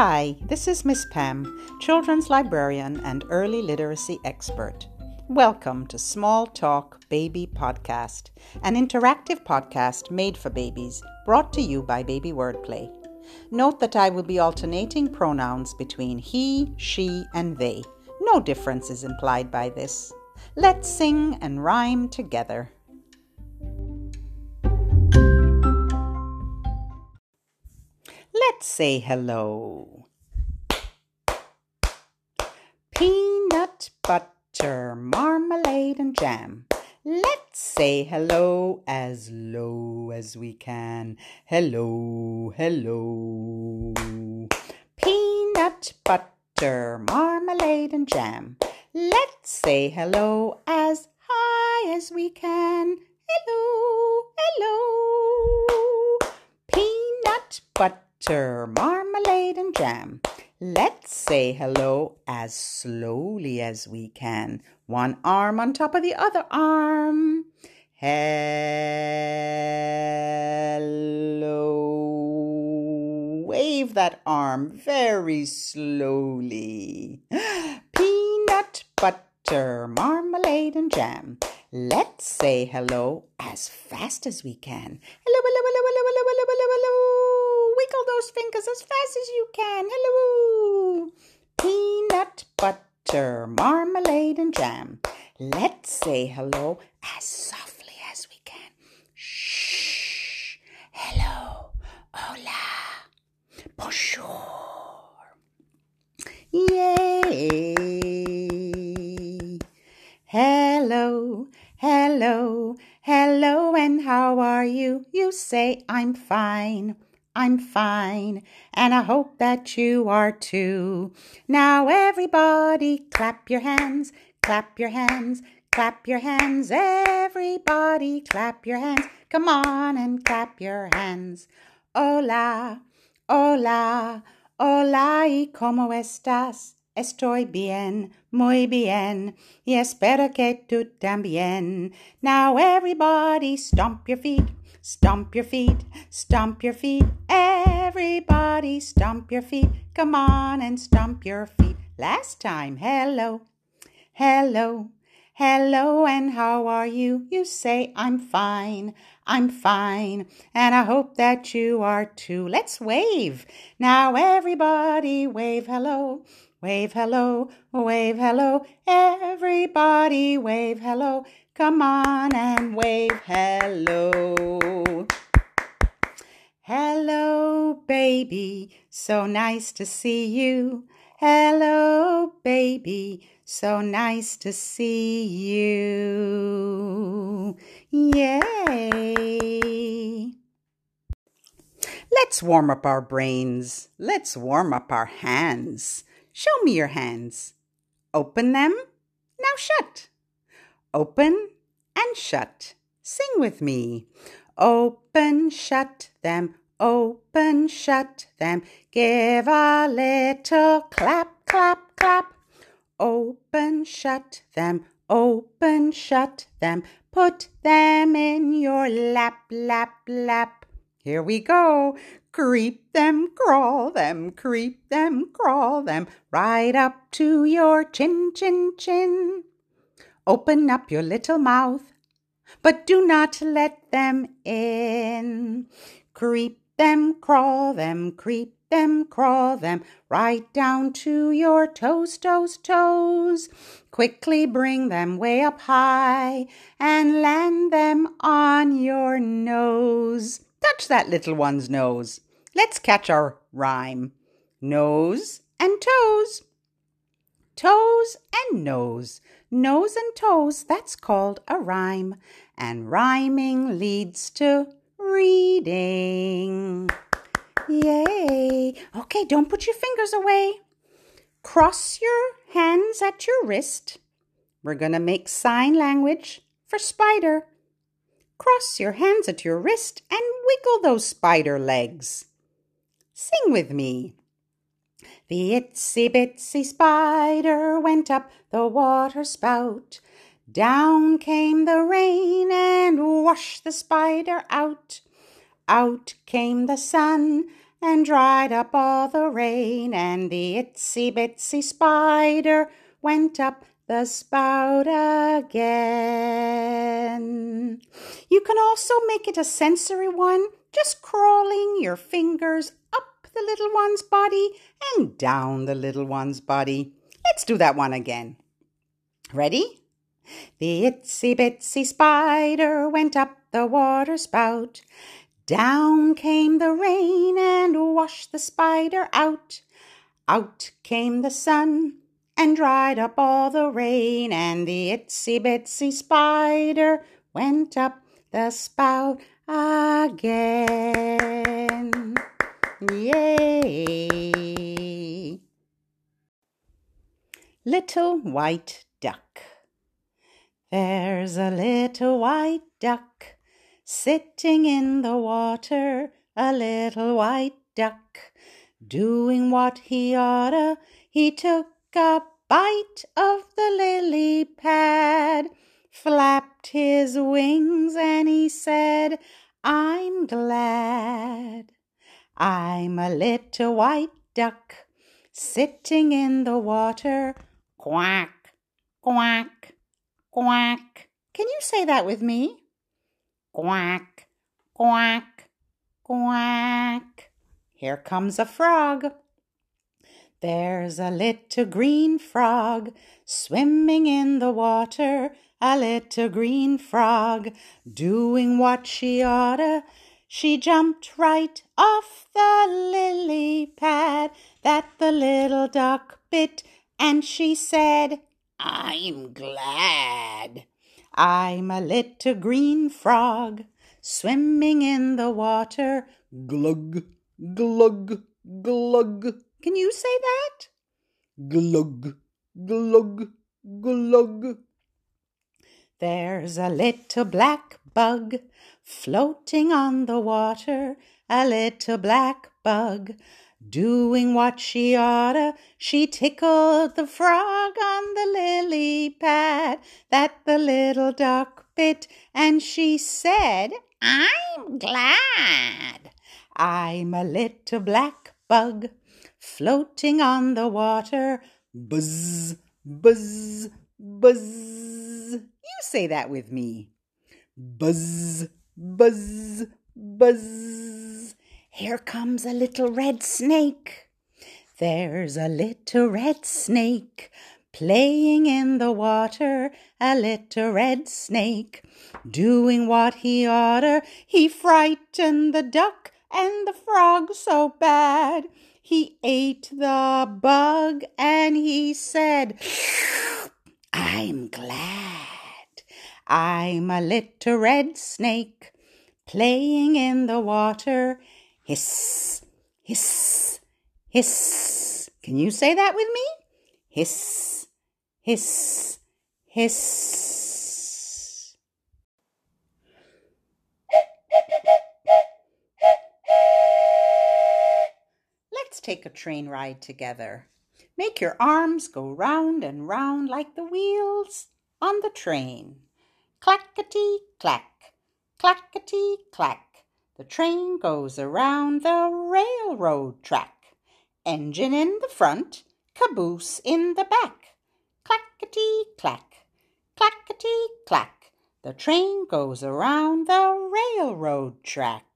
Hi, this is Miss Pam, children's librarian and early literacy expert. Welcome to Small Talk Baby Podcast, an interactive podcast made for babies, brought to you by Baby Wordplay. Note that I will be alternating pronouns between he, she, and they. No difference is implied by this. Let's sing and rhyme together. Let's say hello. Peanut butter, marmalade, and jam. Let's say hello as low as we can. Hello, hello. Peanut butter, marmalade, and jam. Let's say hello as high as we can. Hello, hello. Peanut butter, marmalade, and jam. Let's say hello as slowly as we can. One arm on top of the other arm. Hello. Wave that arm very slowly. Peanut butter, marmalade, and jam. Let's say hello as fast as we can. Hello, hello, hello, hello, hello, hello, hello. Wiggle those fingers as fast can. Hello. Peanut butter, marmalade, and jam. Let's say hello as softly as we can. Shh. Hello. Hola. Bonjour. Yay. Hello, hello, hello, and how are you? You say, I'm fine, I'm fine, and I hope that you are too. Now, everybody, clap your hands, clap your hands, clap your hands. Everybody, clap your hands. Come on and clap your hands. Hola, hola, hola, y cómo estás? Estoy bien, muy bien, y espero que tú también. Now everybody stomp your feet, stomp your feet, stomp your feet. Everybody stomp your feet. Come on and stomp your feet. Last time, hello, hello, hello, and how are you? You say, I'm fine, I'm fine, and I hope that you are too. Let's wave. Now everybody wave hello. Wave hello, wave hello, everybody wave hello. Come on and wave hello. Hello, baby, so nice to see you. Hello, baby, so nice to see you. Yay! Let's warm up our brains. Let's warm up our hands. Show me your hands. Open them. Now shut. Open and shut. Sing with me. Open, shut them. Open, shut them. Give a little clap, clap, clap. Open, shut them. Open, shut them. Put them in your lap, lap, lap. Here we go. Creep them, crawl them, creep them, crawl them, right up to your chin, chin, chin. Open up your little mouth, but do not let them in. Creep them, crawl them, creep them, crawl them, right down to your toes, toes, toes. Quickly bring them way up high and land them on your nose. Touch that little one's nose. Let's catch our rhyme. Nose and toes. Toes and nose. Nose and toes, that's called a rhyme. And rhyming leads to reading. Yay. Okay, don't put your fingers away. Cross your hands at your wrist. We're going to make sign language for spider. Cross your hands at your wrist and wiggle those spider legs. Sing with me. The itsy bitsy spider went up the water spout. Down came the rain and washed the spider out. Out came the sun and dried up all the rain, and the itsy bitsy spider went up the spout again. You can also make it a sensory one, just crawling your fingers up the little one's body and down the little one's body. Let's do that one again. Ready? The itsy bitsy spider went up the water spout. Down came the rain and washed the spider out. Out came the sun and dried up all the rain, and the itsy bitsy spider went up the spout again. Yay! Little White Duck. There's a little white duck sitting in the water, a little white duck doing what he oughta. He took a bite of the lily pad, flapped his wings, and he said, I'm glad. I'm a little white duck sitting in the water. Quack, quack, quack. Can you say that with me? Quack, quack, quack. Here comes a frog. There's a little green frog swimming in the water, a little green frog doing what she oughta. She jumped right off the lily pad that the little duck bit, and she said, I'm glad. I'm a little green frog swimming in the water. Glug, glug, glug. Can you say that? Glug, glug, glug. There's a little black bug floating on the water, a little black bug doing what she oughta. She tickled the frog on the lily pad that the little duck bit, and she said, I'm glad. I'm a little black bug floating on the water. Buzz, buzz, buzz. You say that with me. Buzz, buzz, buzz. Here comes a little red snake. There's a little red snake playing in the water, a little red snake doing what he oughter. He frightened the duck and the frog so bad. He ate the bug and he said, I'm glad. I'm a little red snake playing in the water. Hiss, hiss, hiss. Can you say that with me? Hiss, hiss, hiss. Let's take a train ride together. Make your arms go round and round like the wheels on the train. Clackety clack, clackety clack. The train goes around the railroad track. Engine in the front, caboose in the back. Clackety clack, clackety clack. The train goes around the railroad track.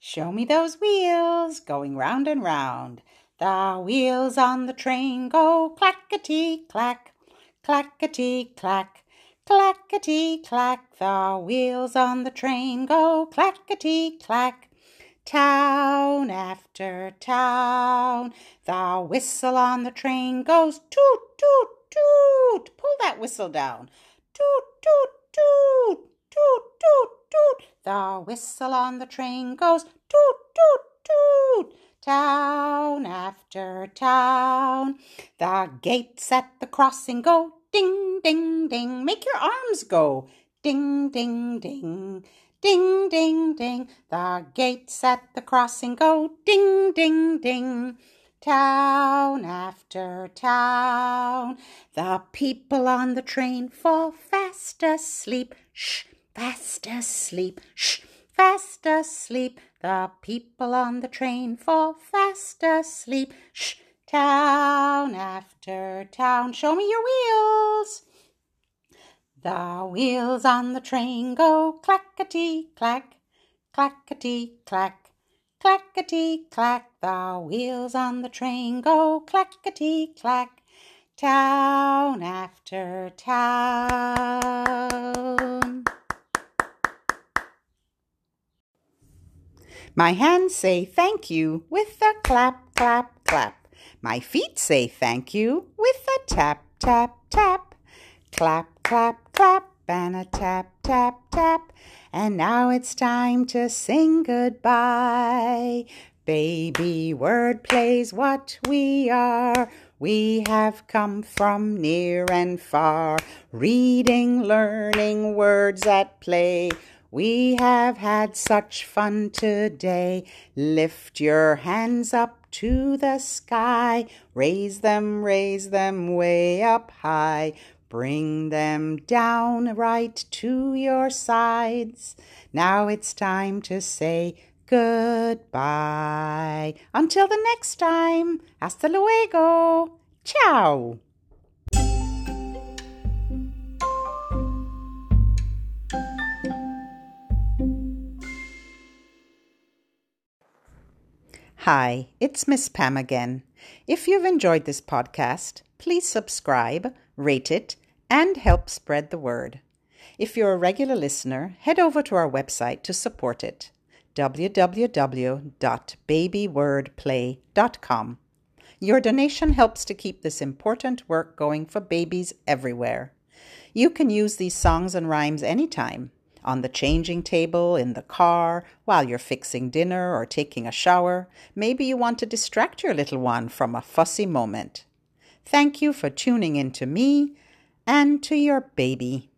Show me those wheels going round and round. The wheels on the train go clackety clack, clackety clack, clackety clack. The wheels on the train go clackety clack. Town after town, the whistle on the train goes toot toot toot. Pull that whistle down. Toot toot toot toot toot toot. The whistle on the train goes toot, toot, toot. Town after town. The gates at the crossing go ding, ding, ding. Make your arms go ding, ding, ding. Ding, ding, ding. The gates at the crossing go ding, ding, ding. Town after town. The people on the train fall fast asleep. Shh fast asleep, shh, fast asleep. The people on the train fall fast asleep. Shh, town after town, show me your wheels. The wheels on the train go clackety clack, clackety clack, clackety clack. The wheels on the train go clackety clack, town after town. My hands say thank you with a clap, clap, clap. My feet say thank you with a tap, tap, tap. Clap, clap, clap, and a tap, tap, tap. And now it's time to sing goodbye. Baby Wordplay's what we are. We have come from near and far, reading, learning words at play. We have had such fun today. Lift your hands up to the sky. Raise them, raise them way up high. Bring them down right to your sides. Now it's time to say goodbye. Until the next time. Hasta luego. Ciao. Hi, it's Miss Pam again. If you've enjoyed this podcast, please subscribe, rate it, and help spread the word. If you're a regular listener, head over to our website to support it www.babywordplay.com. Your donation helps to keep this important work going for babies everywhere. You can use these songs and rhymes anytime on the changing table, in the car, while you're fixing dinner or taking a shower. Maybe you want to distract your little one from a fussy moment. Thank you for tuning in to me and to your baby.